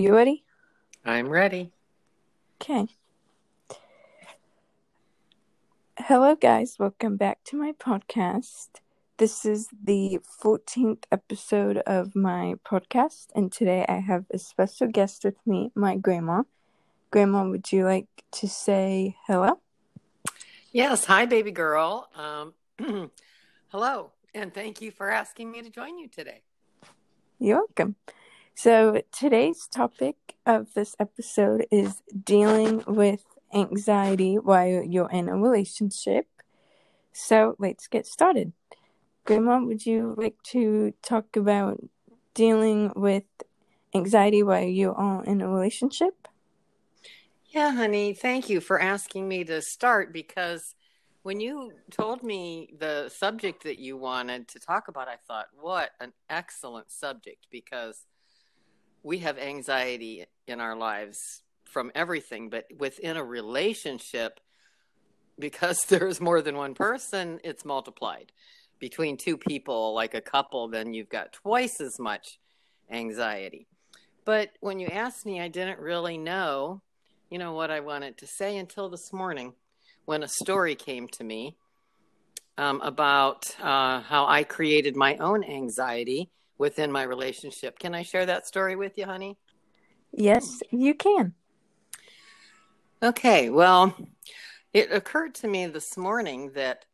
you ready? I'm ready. Okay. Hello, guys. Welcome back to my podcast. This is the 14th episode of my podcast, and today I have a special guest with me, my grandma. Grandma, would you like to say hello? Yes. Hi, baby girl. Um, hello, and thank you for asking me to join you today. You're welcome. So, today's topic of this episode is dealing with anxiety while you're in a relationship. So, let's get started. Grandma, would you like to talk about dealing with anxiety while you are in a relationship? Yeah, honey. Thank you for asking me to start because when you told me the subject that you wanted to talk about, I thought, what an excellent subject because we have anxiety in our lives from everything, but within a relationship, because there's more than one person, it's multiplied. Between two people, like a couple, then you've got twice as much anxiety. But when you asked me, I didn't really know, you know, what I wanted to say until this morning when a story came to me um, about uh, how I created my own anxiety within my relationship. Can I share that story with you, honey? Yes, you can. Okay, well, it occurred to me this morning that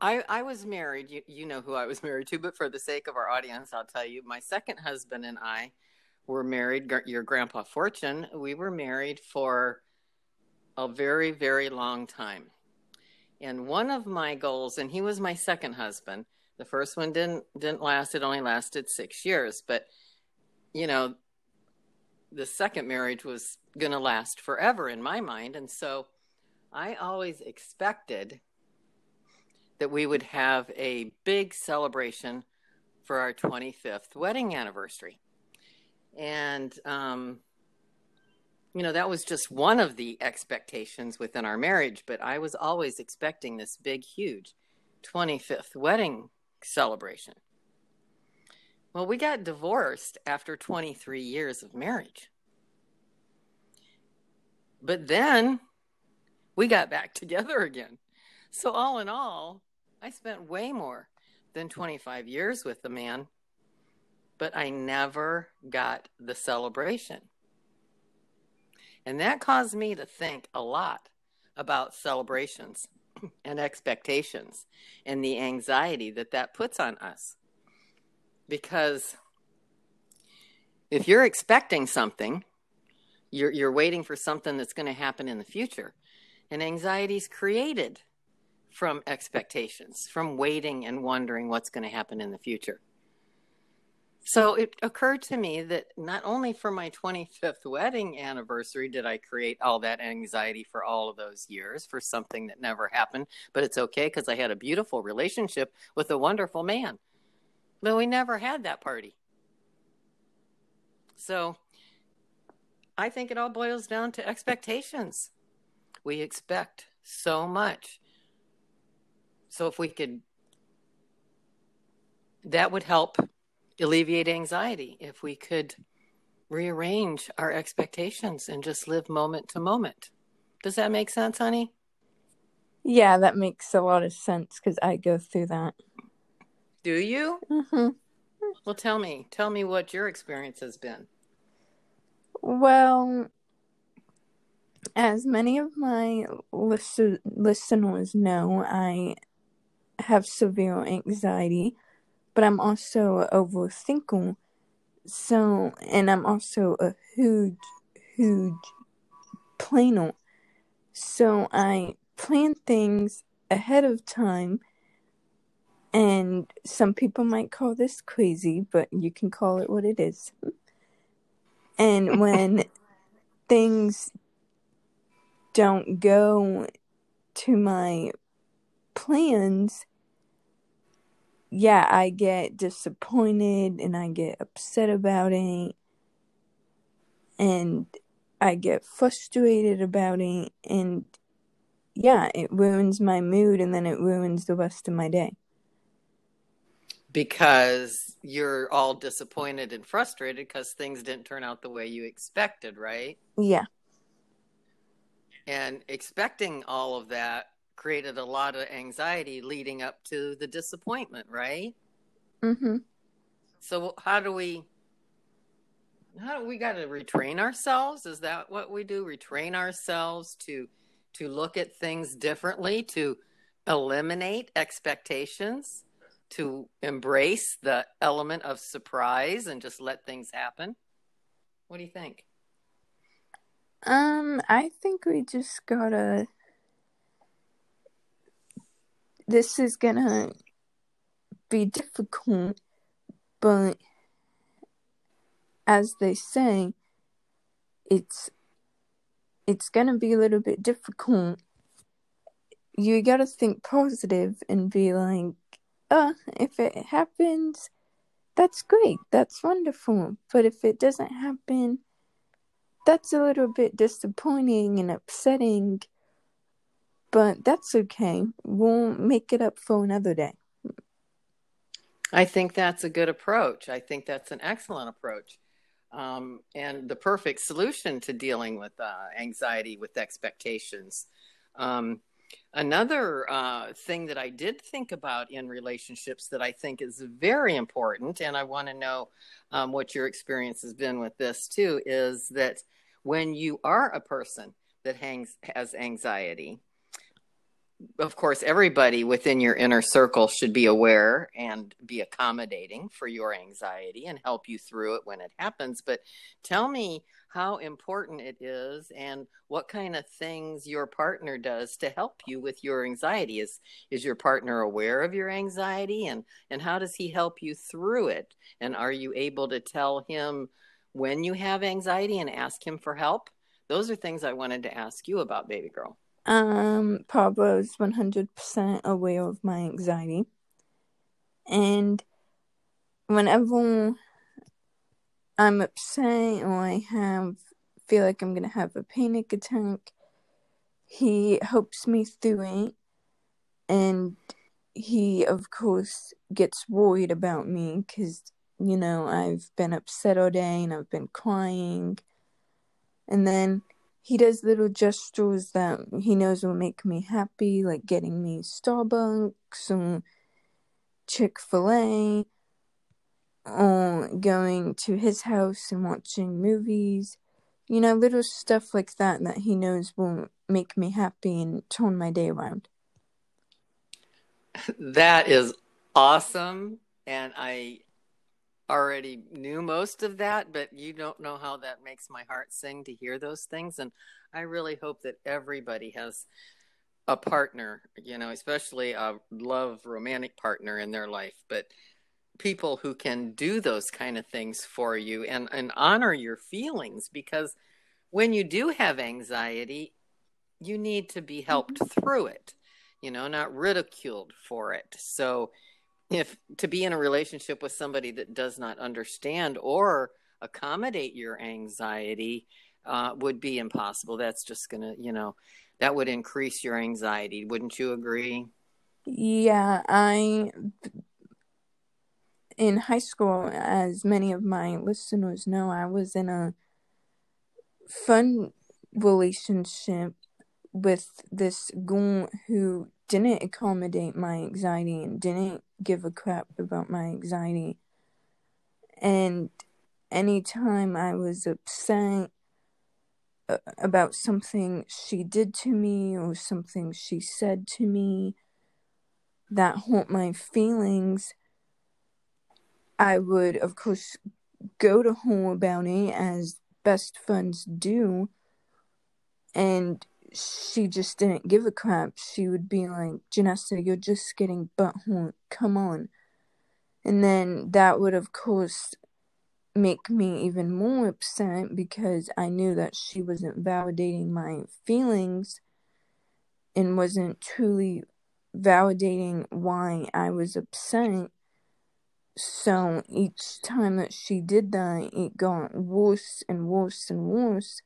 I, I was married. You, you know who I was married to, but for the sake of our audience, I'll tell you my second husband and I were married. Your grandpa Fortune, we were married for a very, very long time. And one of my goals, and he was my second husband, the first one didn't didn't last. It only lasted six years, but you know, the second marriage was going to last forever in my mind, and so I always expected that we would have a big celebration for our 25th wedding anniversary, and um, you know that was just one of the expectations within our marriage. But I was always expecting this big, huge 25th wedding celebration. Well, we got divorced after 23 years of marriage. But then we got back together again. So, all in all, I spent way more than 25 years with the man, but I never got the celebration. And that caused me to think a lot about celebrations and expectations and the anxiety that that puts on us. Because if you're expecting something, you're, you're waiting for something that's going to happen in the future. And anxiety is created from expectations, from waiting and wondering what's going to happen in the future. So it occurred to me that not only for my 25th wedding anniversary did I create all that anxiety for all of those years for something that never happened, but it's okay because I had a beautiful relationship with a wonderful man. But we never had that party. So I think it all boils down to expectations. We expect so much. So if we could, that would help alleviate anxiety if we could rearrange our expectations and just live moment to moment. Does that make sense, honey? Yeah, that makes a lot of sense because I go through that. Do you? Mm-hmm. Well, tell me. Tell me what your experience has been. Well, as many of my listen- listeners know, I have severe anxiety but I'm also a overthinker. So, and I'm also a huge, huge planner. So I plan things ahead of time. And some people might call this crazy, but you can call it what it is. And when things don't go to my plans, yeah, I get disappointed and I get upset about it and I get frustrated about it and yeah, it ruins my mood and then it ruins the rest of my day. because you're all disappointed and frustrated because things didn't turn out the way you expected, right? Yeah. And expecting all of that created a lot of anxiety leading up to the disappointment, right? Mhm. So how do we how do we got to retrain ourselves? Is that what we do? Retrain ourselves to to look at things differently, to eliminate expectations, to embrace the element of surprise and just let things happen? What do you think? Um, I think we just gotta. This is gonna be difficult, but as they say, it's it's gonna be a little bit difficult. You gotta think positive and be like, "Uh, if it happens, that's great, that's wonderful." But if it doesn't happen, that's a little bit disappointing and upsetting. But that's okay. We'll make it up for another day. I think that's a good approach. I think that's an excellent approach. Um, and the perfect solution to dealing with uh, anxiety with expectations. Um, another uh, thing that I did think about in relationships that I think is very important, and I want to know um, what your experience has been with this too, is that when you are a person that hangs, has anxiety, of course, everybody within your inner circle should be aware and be accommodating for your anxiety and help you through it when it happens. But tell me how important it is and what kind of things your partner does to help you with your anxiety. Is is your partner aware of your anxiety and and how does he help you through it? And are you able to tell him when you have anxiety and ask him for help? Those are things I wanted to ask you about, baby girl. Um, Pablo is 100% aware of my anxiety. And whenever I'm upset or I have feel like I'm going to have a panic attack, he helps me through it. And he, of course, gets worried about me because, you know, I've been upset all day and I've been crying. And then he does little gestures that he knows will make me happy, like getting me Starbucks or Chick fil A, or um, going to his house and watching movies. You know, little stuff like that that he knows will make me happy and turn my day around. That is awesome. And I already knew most of that, but you don't know how that makes my heart sing to hear those things. And I really hope that everybody has a partner, you know, especially a love romantic partner in their life, but people who can do those kind of things for you and, and honor your feelings because when you do have anxiety, you need to be helped mm-hmm. through it, you know, not ridiculed for it. So, if to be in a relationship with somebody that does not understand or accommodate your anxiety uh, would be impossible. That's just gonna, you know, that would increase your anxiety. Wouldn't you agree? Yeah, I in high school, as many of my listeners know, I was in a fun relationship with this girl who didn't accommodate my anxiety and didn't give a crap about my anxiety. And anytime I was upset uh, about something she did to me or something she said to me that hurt my feelings, I would, of course, go to her about it as best friends do. And she just didn't give a crap. She would be like, Janessa, you're just getting butthurt. Come on. And then that would, of course, make me even more upset because I knew that she wasn't validating my feelings and wasn't truly validating why I was upset. So each time that she did that, it got worse and worse and worse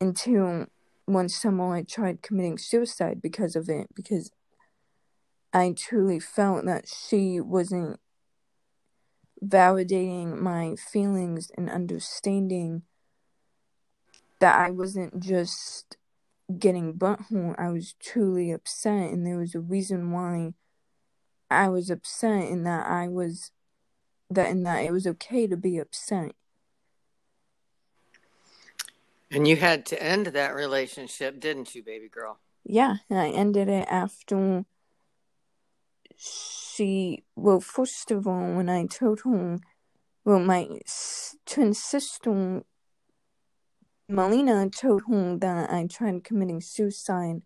until one someone tried committing suicide because of it, because I truly felt that she wasn't validating my feelings and understanding that I wasn't just getting butthole. I was truly upset, and there was a reason why I was upset, and that I was that and that it was okay to be upset. And you had to end that relationship, didn't you, baby girl? Yeah, and I ended it after she. Well, first of all, when I told her, well, my twin sister Melina told her that I tried committing suicide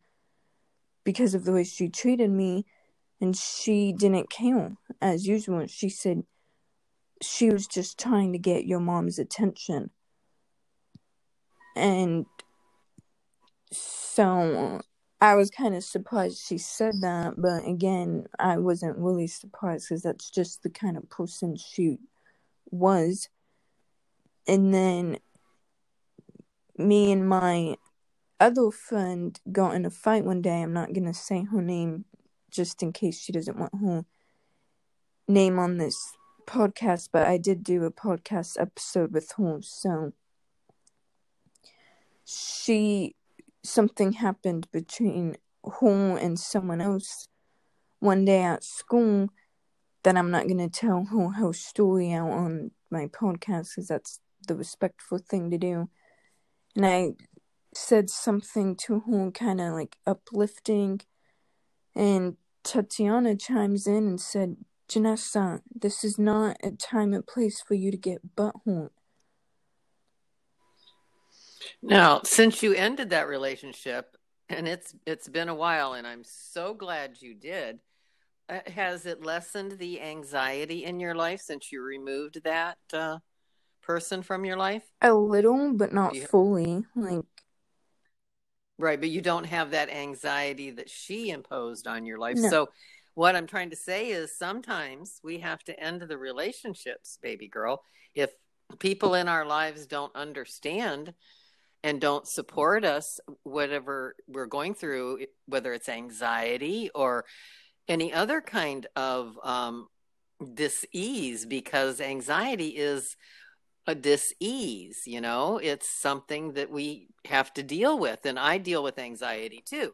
because of the way she treated me, and she didn't care. As usual, she said she was just trying to get your mom's attention. And so I was kind of surprised she said that, but again, I wasn't really surprised because that's just the kind of person she was. And then me and my other friend got in a fight one day. I'm not gonna say her name just in case she doesn't want her name on this podcast, but I did do a podcast episode with her, so she something happened between her and someone else one day at school that I'm not gonna tell her whole story out on my podcast because that's the respectful thing to do and I said something to her kind of like uplifting and Tatiana chimes in and said, Janessa, this is not a time and place for you to get butthurt. Now, since you ended that relationship, and it's it's been a while, and I'm so glad you did. Uh, has it lessened the anxiety in your life since you removed that uh, person from your life? A little, but not you... fully. Like Right, but you don't have that anxiety that she imposed on your life. No. So what I'm trying to say is sometimes we have to end the relationships, baby girl, if people in our lives don't understand and don't support us whatever we're going through whether it's anxiety or any other kind of um, dis-ease because anxiety is a dis-ease you know? It's something that we have to deal with and i deal with anxiety too.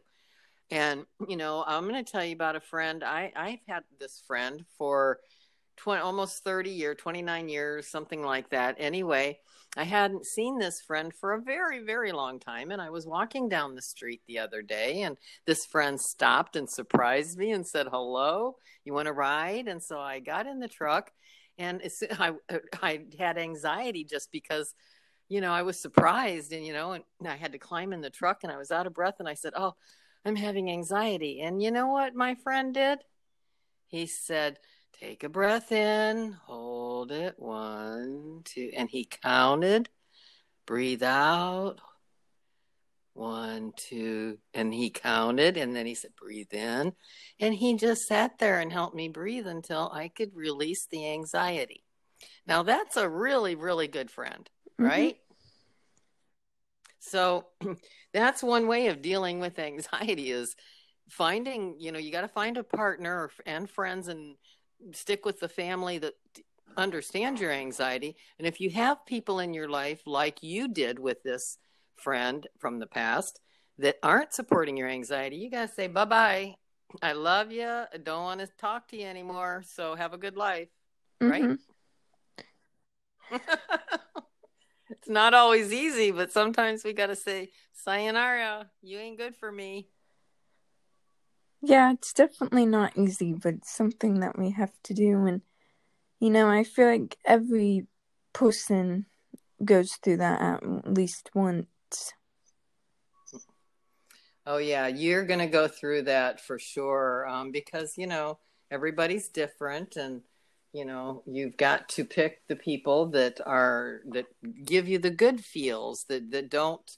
And you know i'm going to tell you about a friend. I i've had this friend for 20 almost 30 years 29 years something like that. Anyway i hadn't seen this friend for a very very long time and i was walking down the street the other day and this friend stopped and surprised me and said hello you want to ride? And so i got in the truck and I I had anxiety just because you know I was surprised and you know and I had to climb in the truck and I was out of breath and I said oh I'm having anxiety. And you know what my friend did? He said take a breath in hold it one two and he counted breathe out one, two, and he counted, and then he said, breathe in. And he just sat there and helped me breathe until I could release the anxiety. Now, that's a really, really good friend, mm-hmm. right? So that's one way of dealing with anxiety is finding, you know, you got to find a partner and friends and stick with the family that understands your anxiety. And if you have people in your life like you did with this friend from the past that aren't supporting your anxiety, you got to say, bye bye. I love you. I don't want to talk to you anymore. So have a good life. Mm-hmm. Right? it's not always easy, but sometimes we got to say, sayonara. You ain't good for me. Yeah, it's definitely not easy, but it's something that we have to do. And, you know, I feel like every person goes through that at least once. Oh yeah, you're going to go through that for sure um, because you know everybody's different, and you know you've got to pick the people that are that give you the good feels that that don't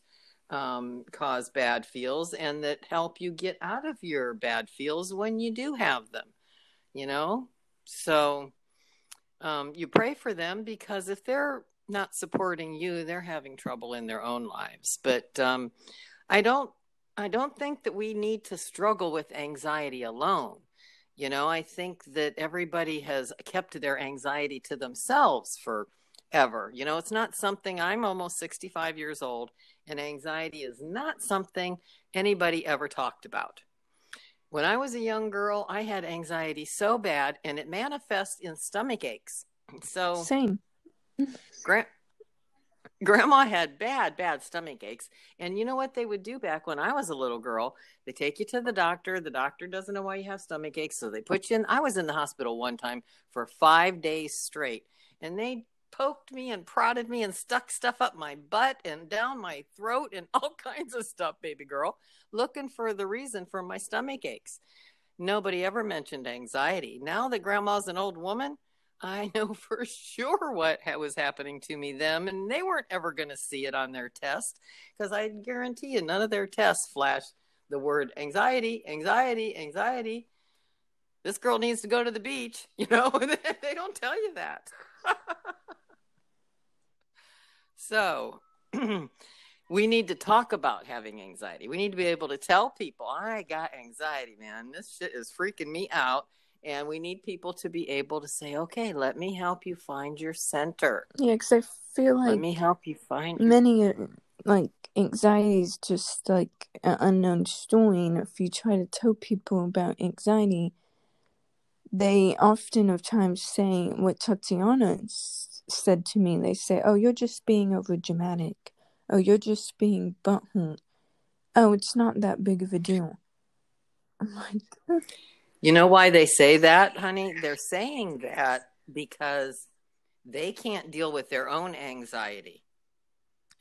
um, cause bad feels and that help you get out of your bad feels when you do have them. You know, so um, you pray for them because if they're not supporting you, they're having trouble in their own lives. But um, I don't I don't think that we need to struggle with anxiety alone. You know, I think that everybody has kept their anxiety to themselves forever. You know, it's not something I'm almost 65 years old, and anxiety is not something anybody ever talked about. When I was a young girl, I had anxiety so bad, and it manifests in stomach aches. So, Same. Grant, Grandma had bad, bad stomach aches. And you know what they would do back when I was a little girl? They take you to the doctor. The doctor doesn't know why you have stomach aches. So they put you in. I was in the hospital one time for five days straight. And they poked me and prodded me and stuck stuff up my butt and down my throat and all kinds of stuff, baby girl, looking for the reason for my stomach aches. Nobody ever mentioned anxiety. Now that grandma's an old woman, I know for sure what was happening to me them, and they weren't ever going to see it on their test because I guarantee you none of their tests flashed the word anxiety, anxiety, anxiety. This girl needs to go to the beach, you know. they don't tell you that. So, we need to talk about having anxiety. We need to be able to tell people, I got anxiety, man. This shit is freaking me out and we need people to be able to say okay let me help you find your center Yeah, because I feel like let me help you find many uh, like anxiety is just like an unknown story, and if you try to tell people about anxiety, they often of times say what Tatiana said to me. They say, "Oh, you're just being over dramatic. Oh, you're just being butthurt. Oh, it's not that big of a deal." I'm like, you know why they say that honey they're saying that because they can't deal with their own anxiety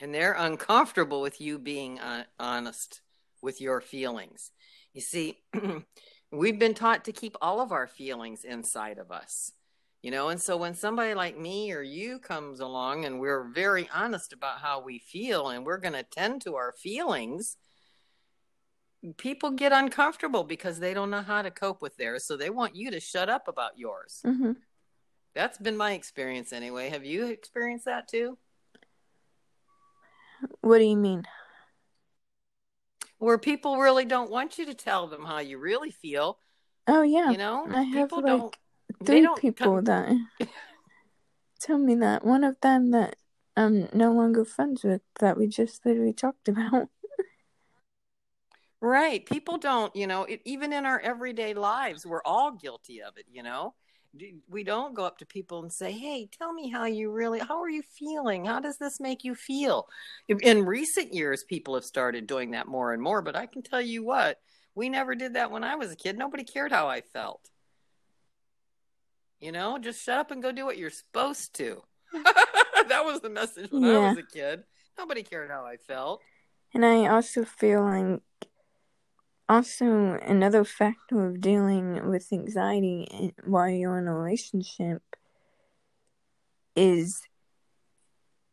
and they're uncomfortable with you being uh, honest with your feelings you see we've been taught to keep all of our feelings inside of us you know and so when somebody like me or you comes along and we're very honest about how we feel and we're going to tend to our feelings people get uncomfortable because they don't know how to cope with theirs so they want you to shut up about yours. Hmm that's been my experience anyway. Have you experienced that too? "What do you mean?" where people really don't want you to tell them how you really feel Oh yeah, you know? I have people like don't three don't people come- that tell me that. One of them that I'm no longer friends with that we just literally talked about. Right. People don't, you know, it, even in our everyday lives, we're all guilty of it, you know. We don't go up to people and say, "Hey, tell me how you really how are you feeling? How does this make you feel?" In recent years, people have started doing that more and more, but I can tell you what, we never did that when I was a kid. Nobody cared how I felt. You know, just shut up and go do what you're supposed to. that was the message when I was a kid. Nobody cared how I felt. And I also feel like also another factor of dealing with anxiety while you're in a relationship is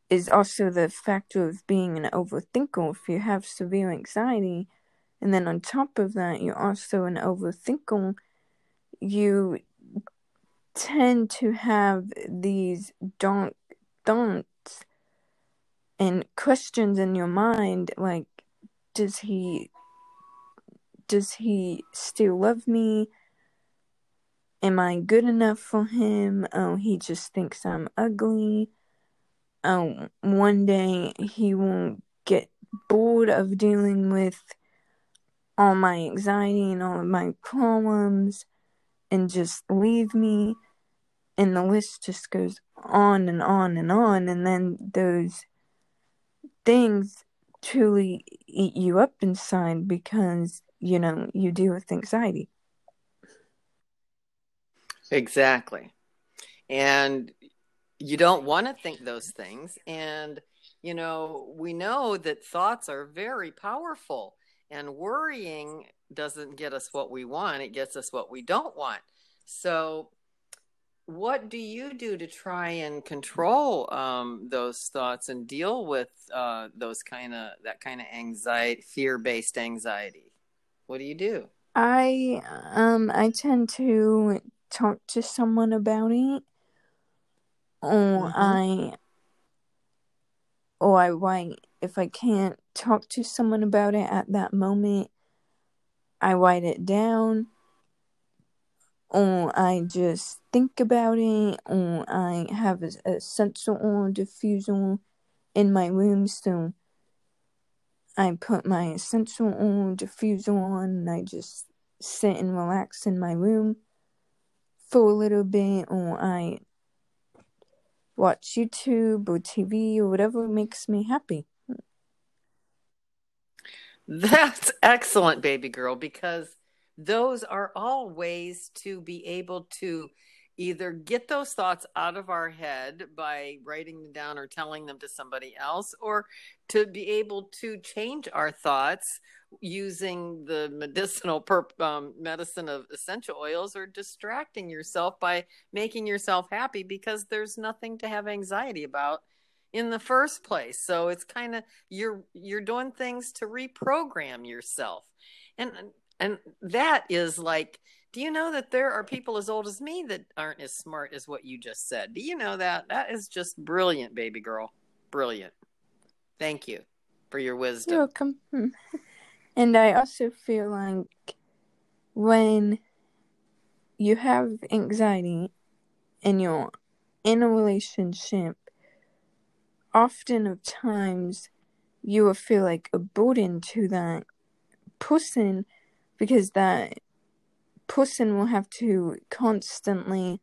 is also the factor of being an overthinker. If you have severe anxiety, and then on top of that, you're also an overthinker, you tend to have these dark thoughts and questions in your mind like, does he does he still love me? Am I good enough for him? Oh, he just thinks I'm ugly. Oh, one day he won't get bored of dealing with all my anxiety and all of my problems and just leave me. And the list just goes on and on and on. And then those things truly eat you up inside because, you know, you deal with anxiety. Exactly. And you don't want to think those things. And, you know, we know that thoughts are very powerful, and worrying doesn't get us what we want, it gets us what we don't want. So, what do you do to try and control um, those thoughts and deal with uh, those kind of that kind of anxiety, fear-based anxiety? What do you do? I um I tend to talk to someone about it or Mhm. I or I write if I can't talk to someone about it at that moment I write it down or I just think about it, or I have a, a essential oil diffuser in my room, so I put my essential oil diffuser on and I just sit and relax in my room for a little bit, or I watch YouTube or TV or whatever makes me happy. That's excellent, baby girl, because those are all ways to be able to either get those thoughts out of our head by writing them down or telling them to somebody else, or to be able to change our thoughts using the medicinal perp, um, medicine of essential oils or distracting yourself by making yourself happy because there's nothing to have anxiety about in the first place. So it's kind of you're you're doing things to reprogram yourself. And and that is like do you know that there are people as old as me that aren't as smart as what you just said? Do you know that? That is just brilliant baby girl. Brilliant. Thank you for your wisdom. You're welcome. Hmm. And I also feel like when you have anxiety and you're in a relationship, often of times you will feel like a burden to that person because that person will have to constantly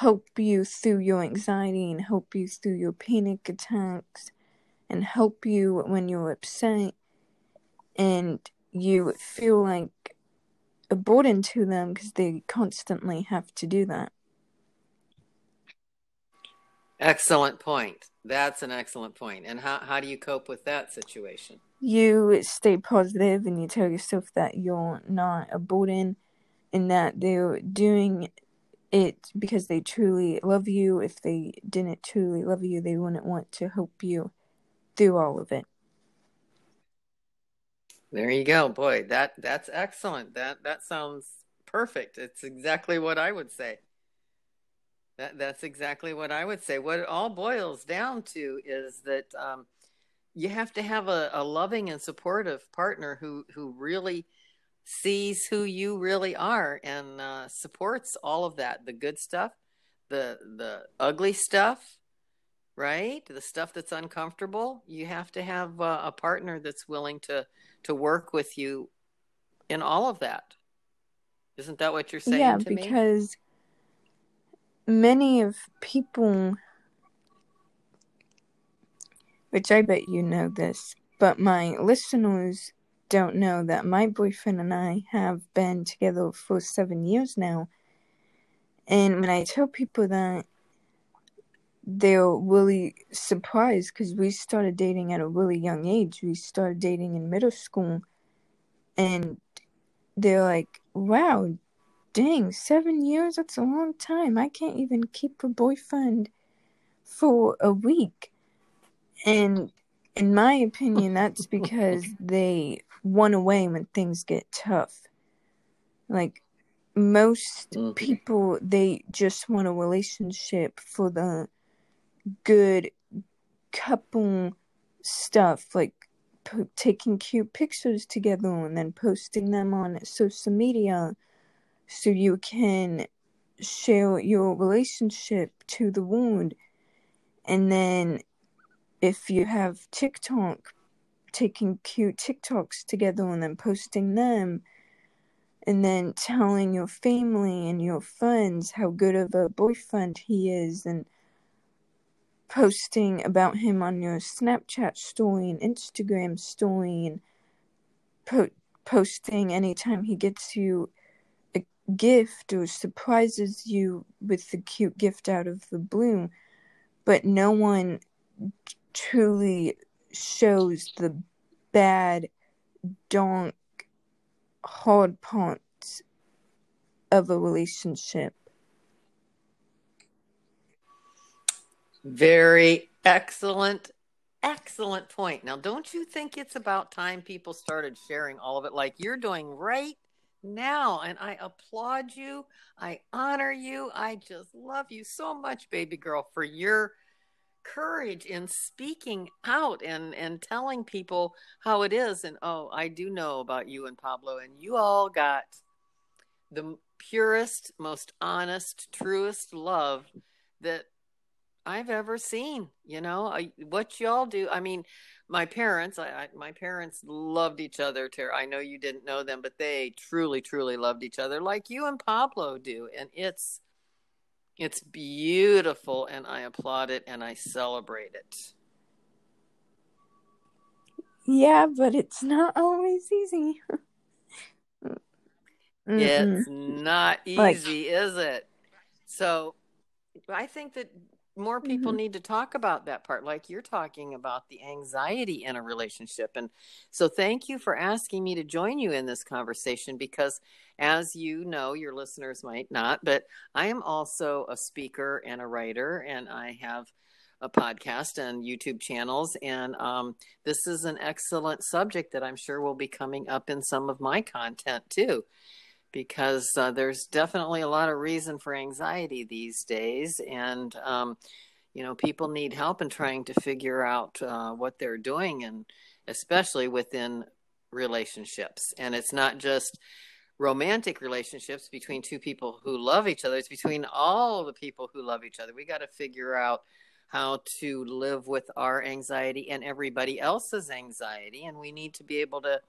help you through your anxiety and help you through your panic attacks and help you when you're upset and you feel like a burden to them because they constantly have to do that. excellent point that's an excellent point. and how, how do you cope with that situation You stay positive and you tell yourself that you're not a burden and that they're doing it because they truly love you. If they didn't truly love you, they wouldn't want to help you through all of it. There you go, boy. That that's excellent. That that sounds perfect. It's exactly what I would say. That that's exactly what I would say. What it all boils down to is that um, you have to have a, a loving and supportive partner who who really sees who you really are and uh, supports all of that, the good stuff, the the ugly stuff, right? The stuff that's uncomfortable. You have to have uh, a partner that's willing to to work with you in all of that. Isn't that what you're saying yeah, to me? because many of people, which I bet you know this, but my listeners don't know that my boyfriend and I have been together for seven years now. And when I tell people that, they're really surprised because we started dating at a really young age. We started dating in middle school, and they're like, wow, dang, seven years? That's a long time. I can't even keep a boyfriend for a week. And in my opinion, that's because they run away when things get tough. Like, most Mhm. people, they just want a relationship for the good couple stuff, like po- taking cute pictures together and then posting them on social media so you can share your relationship to the world. And then if you have TikTok, taking cute TikToks together and then posting them, and then telling your family and your friends how good of a boyfriend he is, and posting about him on your Snapchat story and Instagram story, and po- posting anytime he gets you a gift or surprises you with the cute gift out of the blue, but no one truly shows the bad, dark, hard parts of a relationship. Very excellent, excellent point. Now, don't you think it's about time people started sharing all of it like you're doing right now? And I applaud you. I honor you. I just love you so much, baby girl, for your courage in speaking out and and telling people how it is and oh i do know about you and pablo and you all got the purest, most honest, truest love that I've ever seen. You know, I, what y'all do. I mean, my parents, I, I, my parents loved each other. Tara, I know you didn't know them, but they truly, truly loved each other, like you and Pablo do, and it's it's beautiful, and I applaud it and I celebrate it. Yeah, but it's not always easy. it's not easy, like, is it? So I think that more people mm-hmm. need to talk about that part like you're talking about the anxiety in a relationship and so thank you for asking me to join you in this conversation because as you know your listeners might not but i am also a speaker and a writer and i have a podcast and youtube channels and um, this is an excellent subject that i'm sure will be coming up in some of my content too because uh, there's definitely a lot of reason for anxiety these days and um, you know people need help in trying to figure out uh, what they're doing and especially within relationships. And it's not just romantic relationships between two people who love each other it's between all the people who love each other. We got to figure out how to live with our anxiety and everybody else's anxiety and we need to be able to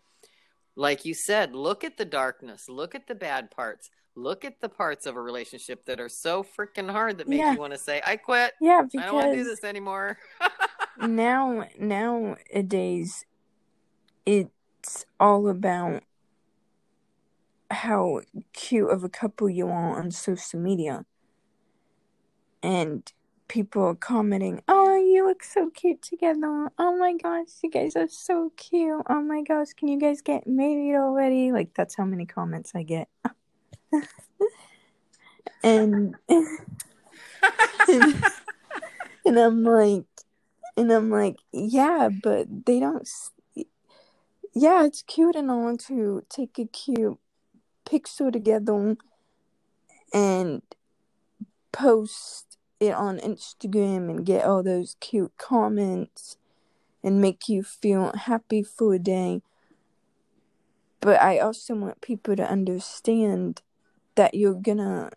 like you said, look at the darkness, look at the bad parts, look at the parts of a relationship that are so freaking hard that make yeah. you want to say, "I quit." Yeah, because I don't want to do this anymore. now, nowadays, it's all about how cute of a couple you are on social media, and people are commenting, "Oh, you look so cute together. Oh my gosh, you guys are so cute. Oh my gosh, can you guys get married already?" Like that's how many comments I get. and, and and I'm like and I'm like, "Yeah, but they don't yeah, it's cute and all to take a cute picture together and post it on Instagram and get all those cute comments and make you feel happy for a day. But I also want people to understand that you're gonna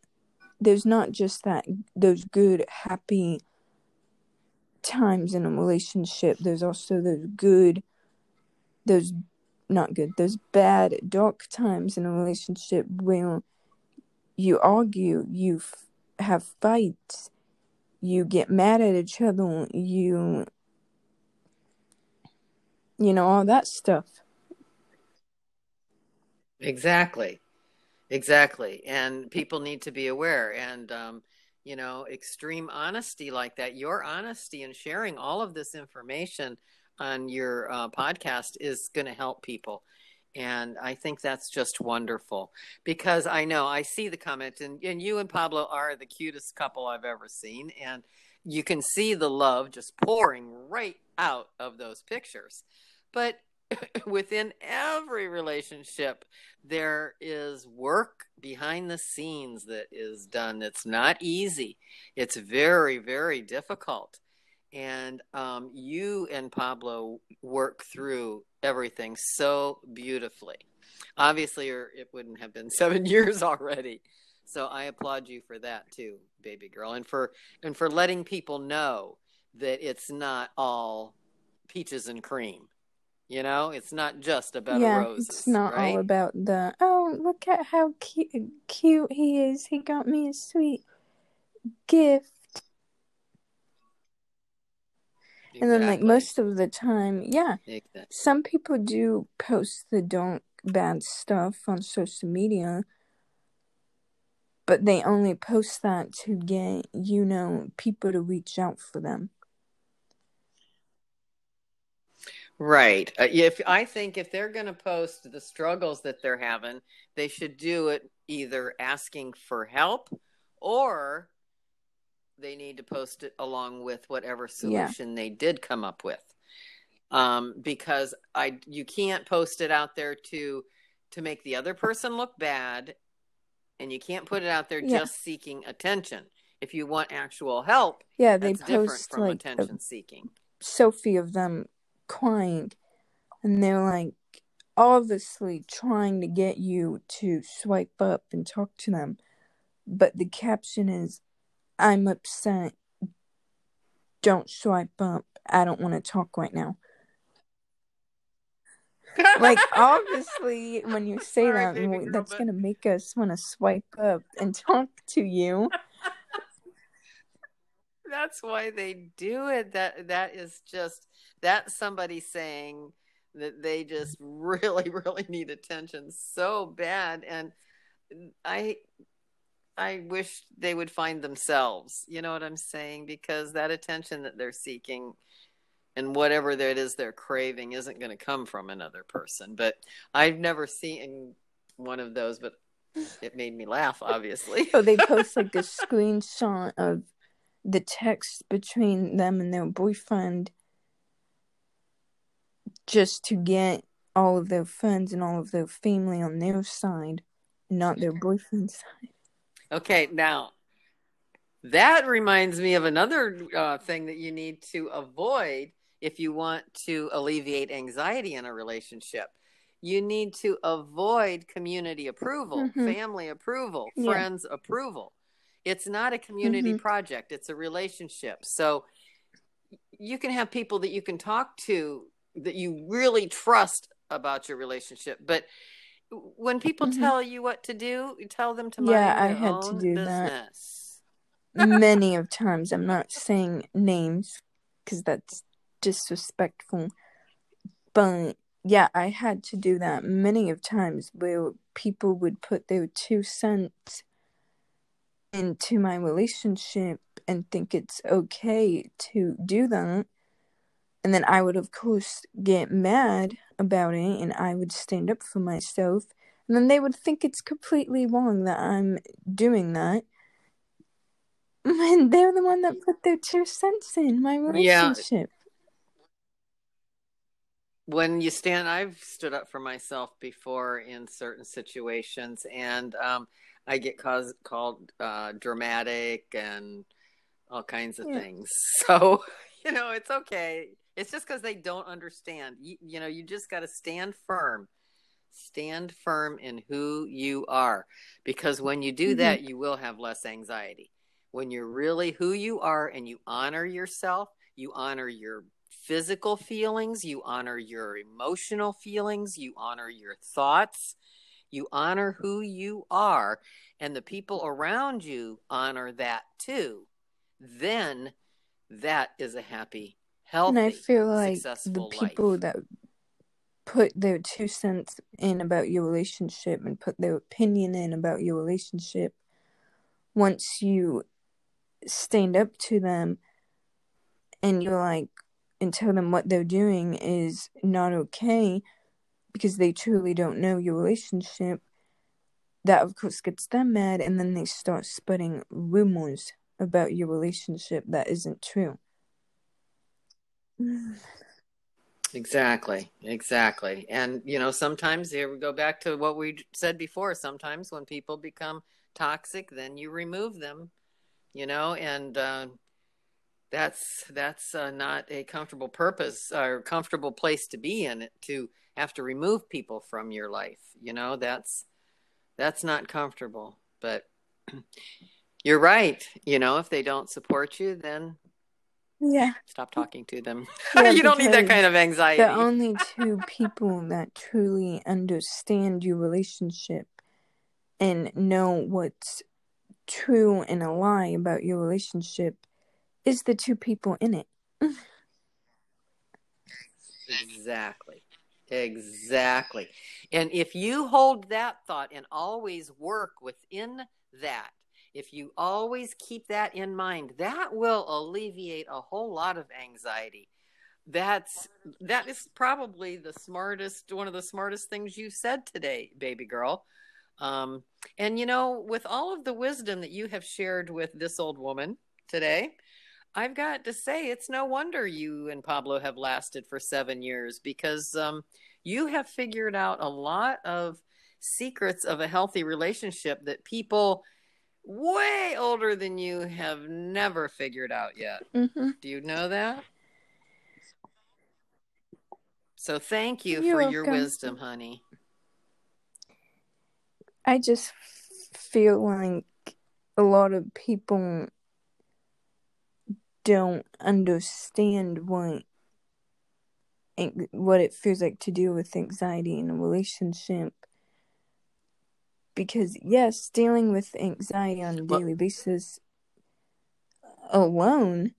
there's not just that those good happy times in a relationship there's also those good those not good those bad dark times in a relationship where you argue you f- have fights you get mad at each other, you you know, all that stuff. Exactly. Exactly. And people need to be aware and um you know, extreme honesty like that, your honesty and sharing all of this information on your uh, podcast is going to help people. And I think that's just wonderful because I know I see the comment, and, and you and Pablo are the cutest couple I've ever seen. And you can see the love just pouring right out of those pictures. But within every relationship, there is work behind the scenes that is done that's not easy. It's very, very difficult. And um, you and Pablo work through everything so beautifully. Obviously, or it wouldn't have been seven years already. So I applaud you for that too, baby girl, and for and for letting people know that it's not all peaches and cream. You know, it's not just about yeah, roses. It's not right? all about the oh look at how cute cute he is. He got me a sweet gift. Exactly. And then, like most of the time, yeah, exactly. some people do post the don't bad stuff on social media, but they only post that to get you know people to reach out for them. Right. Uh, if I think if they're going to post the struggles that they're having, they should do it either asking for help or they need to post it along with whatever solution yeah. they did come up with. Um, because I you can't post it out there to to make the other person look bad and you can't put it out there yeah. just seeking attention. If you want actual help, yeah, they post from like attention seeking. Selfie of them crying, and they're like, obviously trying to get you to swipe up and talk to them, but the caption is, I'm upset. Don't swipe up. I don't want to talk right now. like obviously when you say Sorry, that baby girl, that's but- gonna make us want to swipe up and talk to you That's why they do it. That that is just that's somebody saying that they just really, really need attention so bad. And I I wish they would find themselves. You know what I'm saying? Because that attention that they're seeking and whatever that is they're craving isn't going to come from another person. But I've never seen one of those, but it made me laugh, obviously. so oh, they post like a screenshot of the text between them and their boyfriend just to get all of their friends and all of their family on their side not their boyfriend's side Okay, now that reminds me of another uh, thing that you need to avoid if you want to alleviate anxiety in a relationship. You need to avoid community approval, Mhm. family approval, Yeah. friends approval. It's not a community Mhm. project, it's a relationship. So you can have people that you can talk to that you really trust about your relationship, but when people Mhm. tell you what to do, you tell them to mind Yeah, I had to own do that. business. many of times i'm not saying names because that's disrespectful but yeah i had to do that many of times where people would put their two cents into my relationship and think it's okay to do that and then i would of course get mad about it and i would stand up for myself and then they would think it's completely wrong that i'm doing that and they're the one that put their two cents in my relationship. Yeah. when you stand i've stood up for myself before in certain situations and um, i get cause, called uh, dramatic and all kinds of Yeah. things so you know it's okay it's just because they don't understand. You, you know you just got to stand firm. Stand firm in who you are because when you do Mhm. that you will have less anxiety. When you're really who you are and you honor yourself you honor your physical feelings you honor your emotional feelings you honor your thoughts you honor who you are and the people around you honor that too then that is a happy healthy and I feel like the people life. that put their two cents in about your relationship and put their opinion in about your relationship, once you stand up to them and you're like, and tell them what they're doing is not okay because they truly don't know your relationship, that of course gets them mad and then they start spreading rumors about your relationship that isn't true. Exactly, exactly. And, you know, sometimes here we go back to what we said before. Sometimes when people become toxic, then you remove them, you know, and uh, that's that's uh, not a comfortable purpose or comfortable place to be in it to have to remove people from your life. You know, that's that's not comfortable. But you're right. You know, if they don't support you, then Yeah. stop talking to them. Yeah, you don't need that kind of anxiety. The only two people that truly understand your relationship and know what's true and a lie about your relationship is the two people in it. Exactly. Exactly. And if you hold that thought and always work within that, if you always keep that in mind, that will alleviate a whole lot of anxiety. That's that is probably the smartest one of the smartest things you said today, baby girl. Um, and you know, with all of the wisdom that you have shared with this old woman today, I've got to say, it's no wonder you and Pablo have lasted for seven years because um, you have figured out a lot of secrets of a healthy relationship that people way older than you have never figured out yet. hmm Do you know that? So thank you You're for your wisdom, honey. I just feel like a lot of people don't understand what what it feels like to deal with anxiety in a relationship because yes dealing with anxiety on a Well- daily basis alone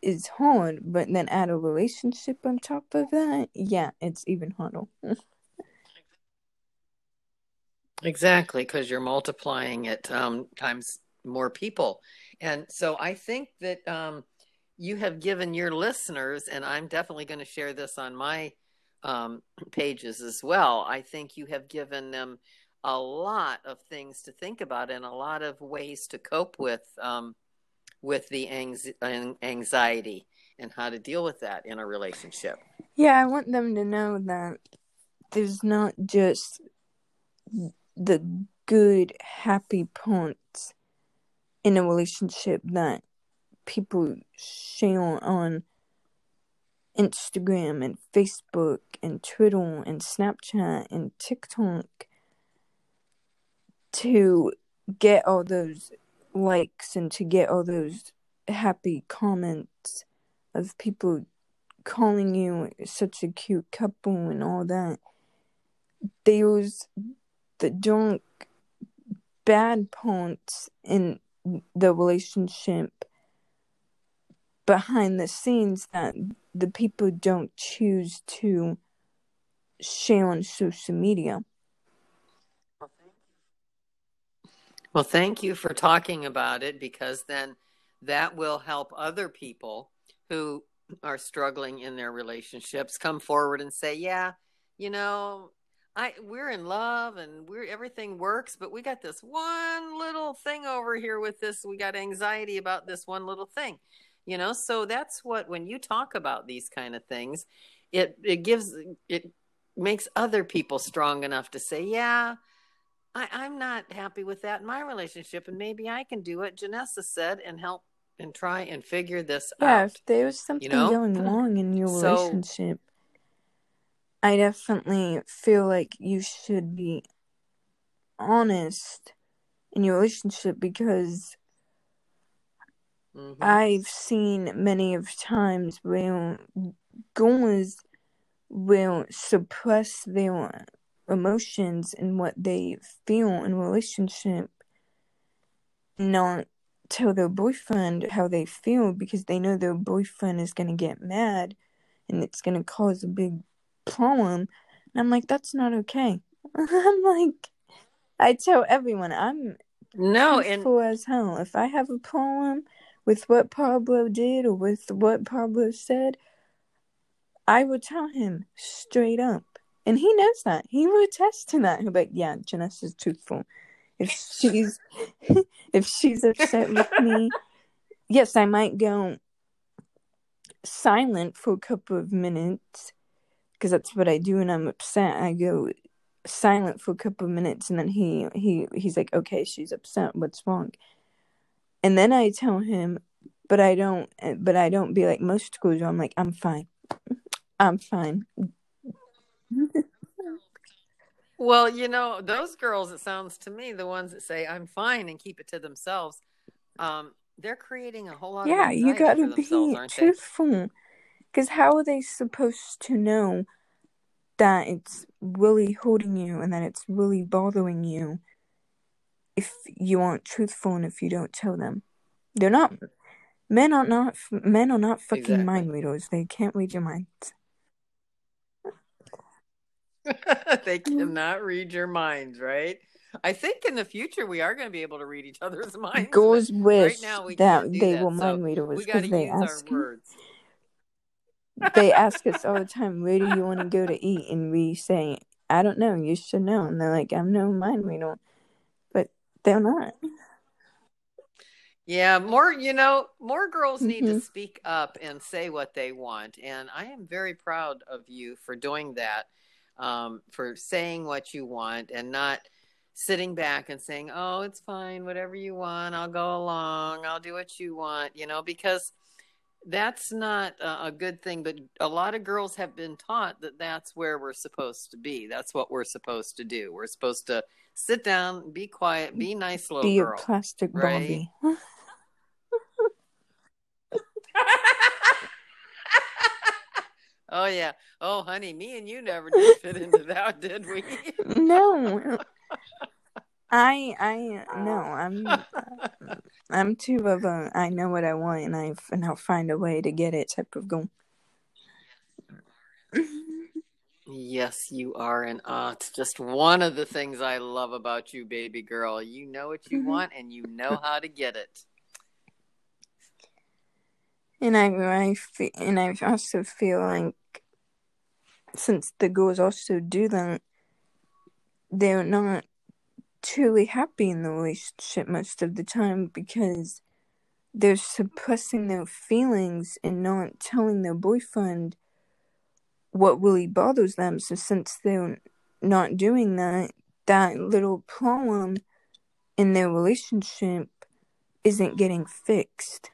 is hard but then add a relationship on top of that yeah it's even harder Exactly, because you're multiplying it um, times more people. And so I think that um, you have given your listeners, and I'm definitely going to share this on my um, pages as well. I think you have given them a lot of things to think about and a lot of ways to cope with um, with the anx- anxiety and how to deal with that in a relationship. Yeah, I want them to know that there's not just the good, happy parts in a relationship that people share on Instagram and Facebook and Twitter and Snapchat and TikTok to get all those likes and to get all those happy comments of people calling you such a cute couple and all that. There's the dark, bad points in the relationship behind the scenes that the people don't choose to share on social media. Well, thank you for talking about it because then that will help other people who are struggling in their relationships come forward and say, "Yeah, you know, I we're in love and we're everything works, but we got this one little thing over here with this. We got anxiety about this one little thing." You know, so that's what when you talk about these kind of things, it it gives it makes other people strong enough to say, "Yeah, I, I'm not happy with that in my relationship, and maybe I can do what Janessa said and help and try and figure this Yeah, out. if there's something know? going wrong in your So- relationship, I definitely feel like you should be honest in your relationship because Mhm. I've seen many of times where girls will suppress their emotions and what they feel in relationship, not tell their boyfriend how they feel because they know their boyfriend is going to get mad and it's going to cause a big problem. And I'm like, that's not okay. I'm like, I tell everyone, I'm no, and as hell. If I have a problem with what Pablo did or with what Pablo said, I will tell him straight up. And he knows that. He will attest to that. He'll be like, yeah, Janessa's truthful. If she's if she's upset with me, yes, I might go silent for a couple of minutes because that's what I do when I'm upset. I go silent for a couple of minutes and then he he he's like, "Okay, she's upset. What's wrong?" And then I tell him, but I don't but I don't be like most schools. I'm like, "I'm fine. I'm fine." Well, you know, those girls, it sounds to me, the ones that say I'm fine and keep it to themselves, um, they're creating a whole lot of. Yeah, you gotta be truthful. Because how are they supposed to know that it's really holding you and that it's really bothering you if you aren't truthful and if you don't tell them? They're not. Men are not. Men are not fucking Exactly. mind readers. They can't read your minds. they cannot read your minds, right? I think in the future we are going to be able to read each other's minds. Girls but wish now we that they that, were so mind readers we got to because they ask words. they ask us all the time, "Where do you want to go to eat?" And we say, "I don't know. You should know." And they're like, "I'm no mind reader," but they're not. Yeah, more, you know, more girls need to Mhm. speak up and say what they want. And I am very proud of you for doing that, um, for saying what you want and not sitting back and saying, oh, it's fine, whatever you want, I'll go along, I'll do what you want, you know, because that's not a, good thing. But a lot of girls have been taught that that's where we're supposed to be. That's what we're supposed to do. We're supposed to sit down, be quiet, be nice little Be girl. a plastic right? Barbie. oh yeah. Oh honey, me and you never did fit into that, did we? no. I I no, I'm I'm too of a I know what I want and I and I'll find a way to get it type of goal. Yes, you are, and uh, it's just one of the things I love about you, baby girl. You know what you Mhm. want, and you know how to get it. And I I fe- and I also feel like since the girls also do that, they're not truly happy in the relationship most of the time because they're suppressing their feelings and not telling their boyfriend what really bothers them. So since they're not doing that, that little problem in their relationship isn't getting fixed.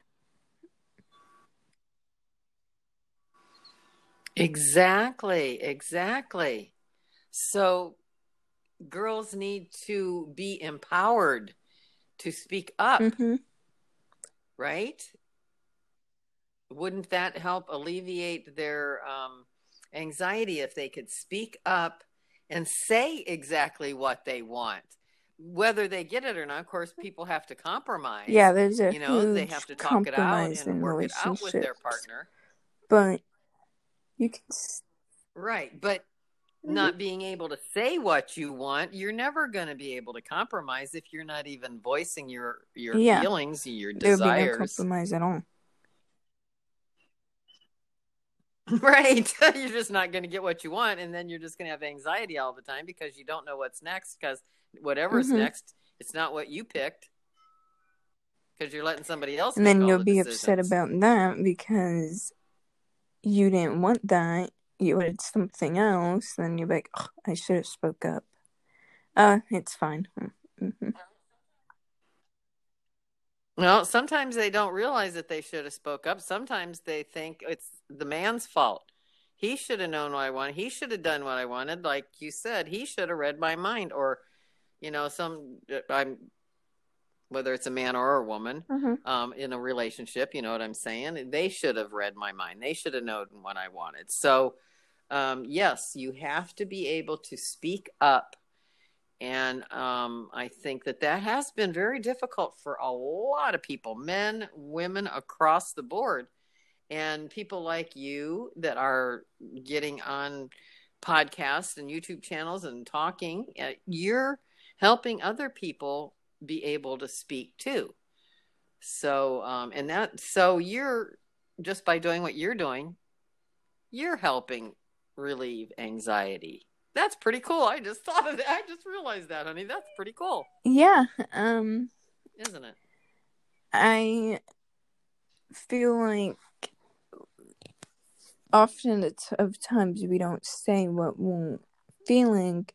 Exactly, exactly. So, girls need to be empowered to speak up, hmm right? Wouldn't that help alleviate their um, anxiety if they could speak up and say exactly what they want? Whether they get it or not, of course, people have to compromise. Yeah, there's a You know, they have to talk it out compromise and work it out with their partner. but you can. Right. But not being able to say what you want, you're never going to be able to compromise if you're not even voicing your your Yeah. feelings, your There'll be no desires. compromise at all. Right. you're just not going to get what you want and then you're just going to have anxiety all the time because you don't know what's next because whatever's Mhm. next, it's not what you picked. Because you're letting somebody else And then you'll the be upset about that because you didn't want that. You wanted something else. Then you're like, "Ugh, I should have spoke up. Uh, it's fine. hmm Well, sometimes they don't realize that they should have spoke up. Sometimes they think it's the man's fault. He should have known what I wanted. He should have done what I wanted. Like you said, he should have read my mind. Or, you know, some I'm whether it's a man or a woman hmm um, in a relationship. You know what I'm saying? They should have read my mind. They should have known what I wanted. So, um, yes, you have to be able to speak up and um, I think that that has been very difficult for a lot of people, men, women across the board. And people like you that are getting on podcasts and YouTube channels and talking, uh, you're helping other people be able to speak too. So, um, and that, so you're just by doing what you're doing, you're helping relieve anxiety. That's pretty cool. I just thought of that. I just realized that, honey. That's pretty cool, Yeah. Um, isn't it? I feel like often it's of times we don't say what we're feeling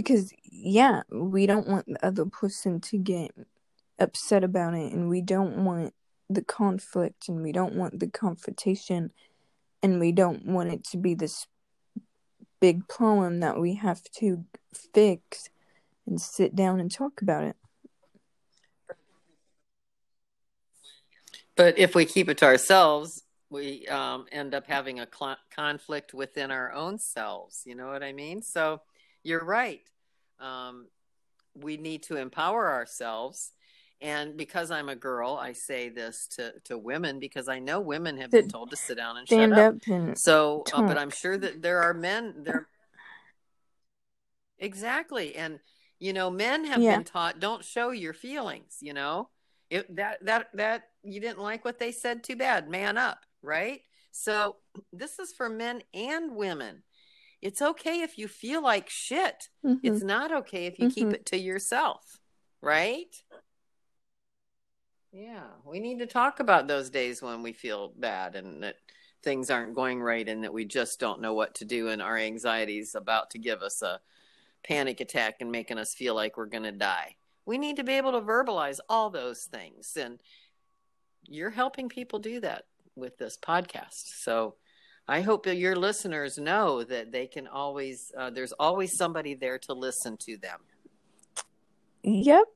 because yeah, we don't want the other person to get upset about it and we don't want the conflict and we don't want the confrontation and we don't want it to be this big problem that we have to fix and sit down and talk about it. But if we keep it to ourselves, we um, end up having a cl- conflict within our own selves. You know what I mean? So you're right. Um, we need to empower ourselves. And because I'm a girl, I say this to, to women because I know women have been told to sit down and Stand shut up. up and So, uh, but. I'm sure that there are men there. Exactly. And, you know, men have Yeah. been taught don't show your feelings, you know? It, that, that, that, you didn't like what they said, too bad. Man up, right? So, this is for men and women. It's okay if you feel like shit. hmm It's not okay if you keep hmm it to yourself, right? Yeah, we need to talk about those days when we feel bad and that things aren't going right and that we just don't know what to do and our anxiety is about to give us a panic attack and making us feel like we're going to die. We need to be able to verbalize all those things and you're helping people do that. with this podcast. So I hope your listeners know that they can always, uh, there's always somebody there to listen to them. Yep.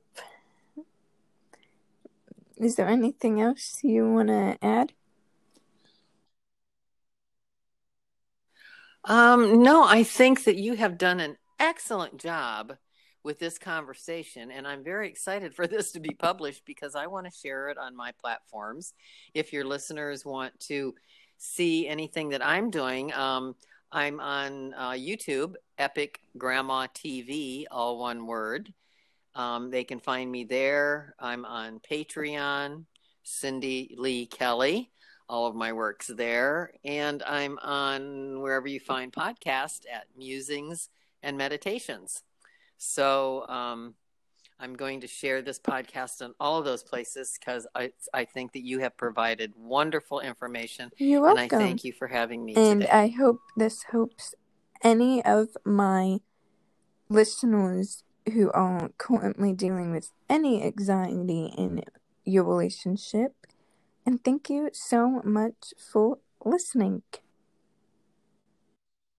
Is there anything else you want to add? Um, no, I think that you have done an excellent job with this conversation. And I'm very excited for this to be published because I want to share it on my platforms. If your listeners want to see anything that I'm doing, um, I'm on uh, YouTube, Epic Grandma TV, all one word. Um, they can find me there. I'm on Patreon, Cindy Lee Kelly, all of my works there. And I'm on wherever you find podcast at Musings and Meditations. So um, I'm going to share this podcast on all those places because I, I think that you have provided wonderful information. You're welcome. And I thank you for having me and today. I hope this helps any of my listeners who are currently dealing with any anxiety in your relationship. And thank you so much for listening.